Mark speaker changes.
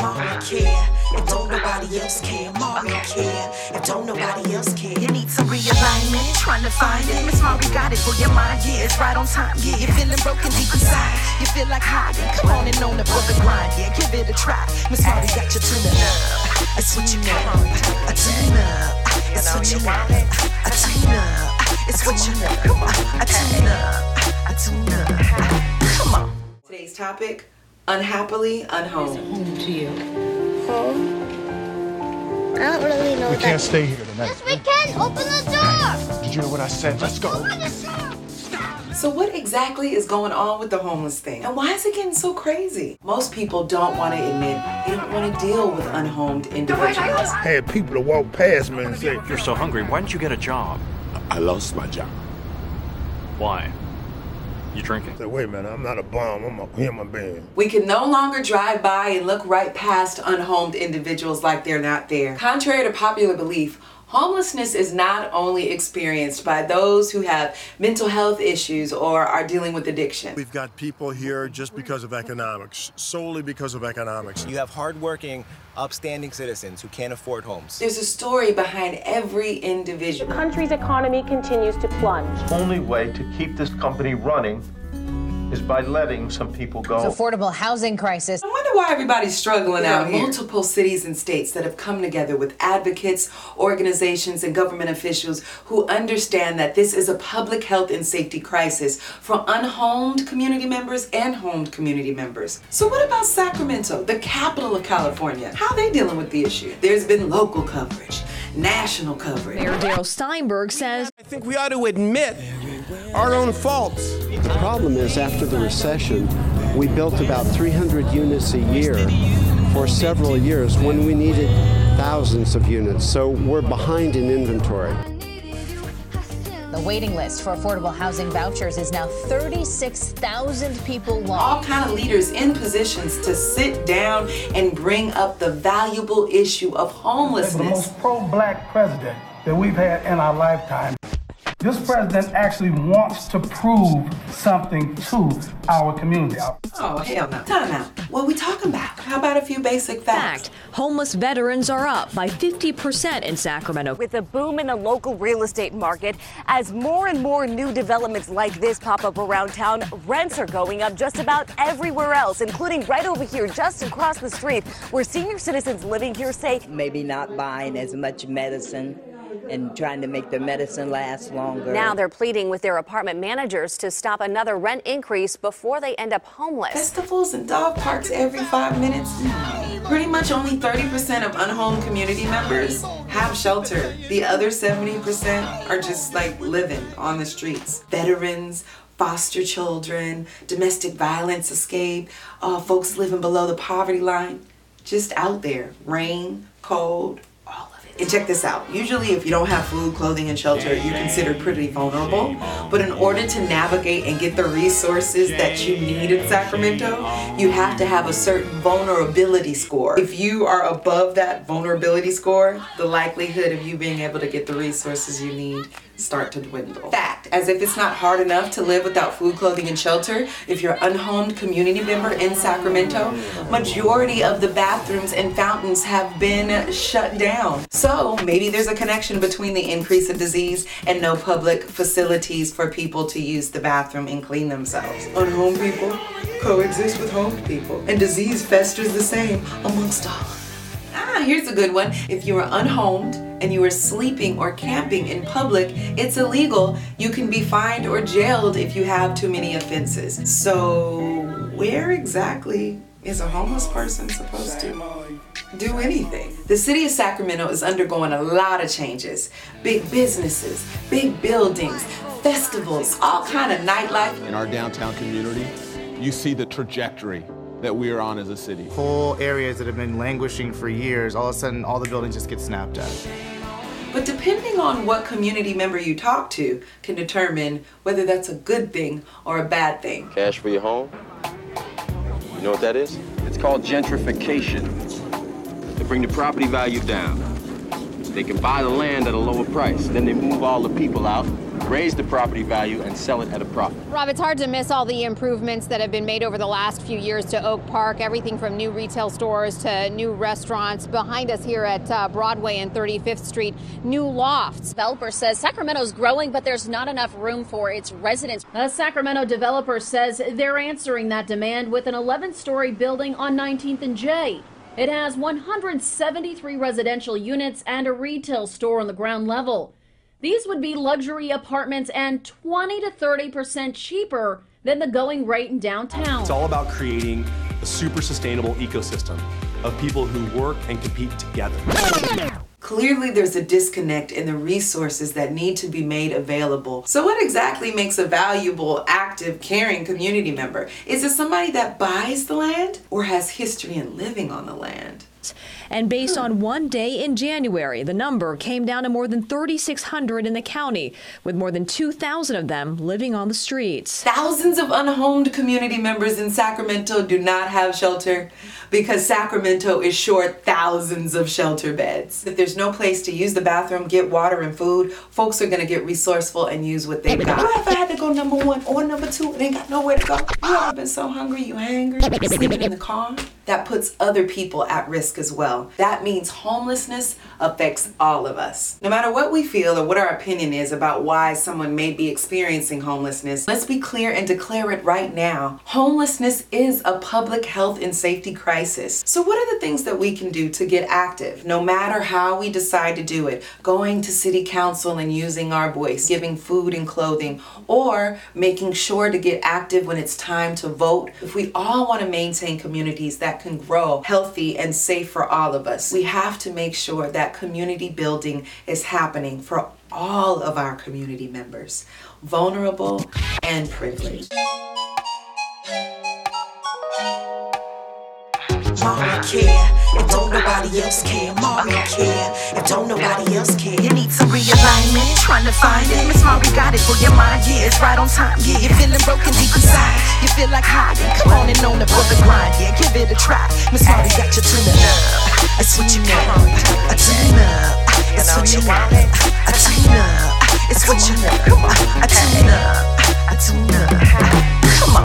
Speaker 1: Mommy care. If don't nobody else care, mommy care. If don't nobody else care. You need some realignment, trying to find it. Miss Mari got it for your mind, yeah, it's right on time. Yeah, you're feeling broken deep inside. You feel like hiding. Come on and on the the grind, yeah, give it a try. Miss Mari got you tuning up. It's what you want. A tune up. It's what you want. A tune up. It's what you want. A tune up. A tune up. Come on.
Speaker 2: Today's topic unhappily unhomed.
Speaker 3: home to you?
Speaker 4: Home? I don't really know
Speaker 5: We
Speaker 4: that.
Speaker 5: can't stay here tonight.
Speaker 4: Yes, we can. Open the door.
Speaker 5: Did you hear what I said? Let's go.
Speaker 4: Open the door.
Speaker 2: So, what exactly is going on with the homeless thing? And why is it getting so crazy? Most people don't want to admit they don't want to deal with unhomed individuals.
Speaker 5: I Had people to walk past me and say,
Speaker 6: you're so hungry, why didn't you get a job?
Speaker 7: I lost my job.
Speaker 6: Why? You drinking?
Speaker 5: say, wait a minute, I'm not a bum, I'm a human being.
Speaker 2: We can no longer drive by and look right past unhomed individuals like they're not there. Contrary to popular belief, homelessness is not only experienced by those who have mental health issues or are dealing with addiction.
Speaker 8: We've got people here just because of economics, solely because of economics.
Speaker 9: You have hardworking, upstanding citizens who can't afford homes.
Speaker 2: There's a story behind every individual.
Speaker 10: The country's economy continues to plunge.
Speaker 11: only way to keep this company running is by letting some people go.
Speaker 3: Affordable housing crisis.
Speaker 2: I wonder why everybody's struggling
Speaker 3: There
Speaker 2: out here. Multiple cities and states that have come together with advocates, organizations, and government officials who understand that this is a public health and safety crisis for unhomed community members and homed community members. So what about Sacramento, the capital of California? How are they dealing with the issue? There's been local coverage, national coverage.
Speaker 12: Mayor Darrell Steinberg says
Speaker 9: I think we ought to admit our own faults.
Speaker 13: The problem is, after the recession, we built about 300 units a year for several years when we needed thousands of units. So we're behind in inventory.
Speaker 3: The waiting list for affordable housing vouchers is now 36,000 people long.
Speaker 2: all kind of leaders in positions to sit down and bring up the valuable issue of homelessness.
Speaker 14: the
Speaker 2: homelessness.
Speaker 14: most pro-black president that we've had in our lifetime. This president actually wants to prove something to our community.
Speaker 2: Oh, hell no. Time out. What are we talking about? How about a few basic facts?
Speaker 12: fact, homeless veterans are up by 50% in Sacramento.
Speaker 10: With a boom in the local real estate market, as more and more new developments like this pop up around town, rents are going up just about everywhere else, including right over here, just across the street, where senior citizens living here say
Speaker 15: maybe not buying as much medicine and trying to make the medicine last longer.
Speaker 10: now they're pleading with their apartment managers to stop another rent increase before they end up homeless.
Speaker 2: Festivals and dog parks every five minutes? Pretty much only 30% of unhomed community members have shelter. The other 70% are just like living on the streets. Veterans, foster children, domestic violence escape, uh, folks living below the poverty line, just out there. Rain, cold, all of it. And check this out. Usually, if you don't have food, clothing, and shelter, you're considered pretty vulnerable. But in order to navigate and get the resources that you need in Sacramento, you have to have a certain vulnerability score. If you are above that vulnerability score, the likelihood of you being able to get the resources you need start to dwindle. Fact, as if it's not hard enough to live without food, clothing, and shelter, if you're an unhomed community member in Sacramento, majority of the bathrooms and fountains have been shut down. So maybe there's a connection between the increase of disease and no public facilities for people to use the bathroom and clean themselves. Unhomed people coexist with homed people, and disease festers the same amongst all. Ah, here's a good one. If you are unhomed and you are sleeping or camping in public, it's illegal. You can be fined or jailed if you have too many offenses. So, where exactly is a homeless person supposed to do anything? The city of Sacramento is undergoing a lot of changes. Big businesses, big buildings, festivals, all kind of nightlife.
Speaker 7: In our downtown community, you see the trajectory that we are on as a city.
Speaker 16: Whole areas that have been languishing for years, all of a sudden, all the buildings just get snapped at.
Speaker 2: But depending on what community member you talk to can determine whether that's a good thing or a bad thing.
Speaker 17: Cash for your home? You know what that is? It's called gentrification. They bring the property value down. They can buy the land at a lower price. Then they move all the people out, raise the property value, and sell it at a profit.
Speaker 18: Rob, it's hard to miss all the improvements that have been made over the last few years to Oak Park. Everything from new retail stores to new restaurants. Behind us here at uh, Broadway and 35th Street, new lofts.
Speaker 3: Developer says Sacramento's growing, but there's not enough room for its residents.
Speaker 12: A Sacramento developer says they're answering that demand with an 11 story building on 19th and J. It has 173 residential units and a retail store on the ground level. These would be luxury apartments and 20 to 30 percent cheaper than the going rate in downtown.
Speaker 19: It's all about creating a super sustainable ecosystem of people who work and compete together.
Speaker 2: Clearly, there's a disconnect in the resources that need to be made available. So, what exactly makes a valuable, active, caring community member? Is it somebody that buys the land or has history in living on the land?
Speaker 12: And based on one day in January, the number came down to more than 3,600 in the county, with more than 2,000 of them living on the streets.
Speaker 2: Thousands of unhomed community members in Sacramento do not have shelter because Sacramento is short thousands of shelter beds. If there's no place to use the bathroom, get water and food, folks are gonna get resourceful and use what they've got. You ever had to go number one or number two and ain't got nowhere to go? You ever been so hungry you hangry, sleeping in the car? That puts other people at risk as well. That means homelessness affects all of us. No matter what we feel or what our opinion is about why someone may be experiencing homelessness, let's be clear and declare it right now. Homelessness is a public health and safety crisis. So, what are the things that we can do to get active, no matter how we decide to do it? Going to city council and using our voice, giving food and clothing, or making sure to get active when it's time to vote. If we all want to maintain communities that can grow healthy and safe for all of us, we have to make sure that community building is happening for all of our community members, vulnerable and privileged.
Speaker 1: Mommy care, and don't nobody else care. Mommy care, and don't nobody else care. You need some realignment, trying to find it. Miss Mari got it for your mind, yeah, it's right on time. Yeah, you're feeling broken deep inside. You feel like hiding. Come on and on the brother grind, yeah, give it a try. Miss Mari got you tuning up. It's what you want. A tune up. It's what you want. A tune up. It's what you want. A tune up. A tune up.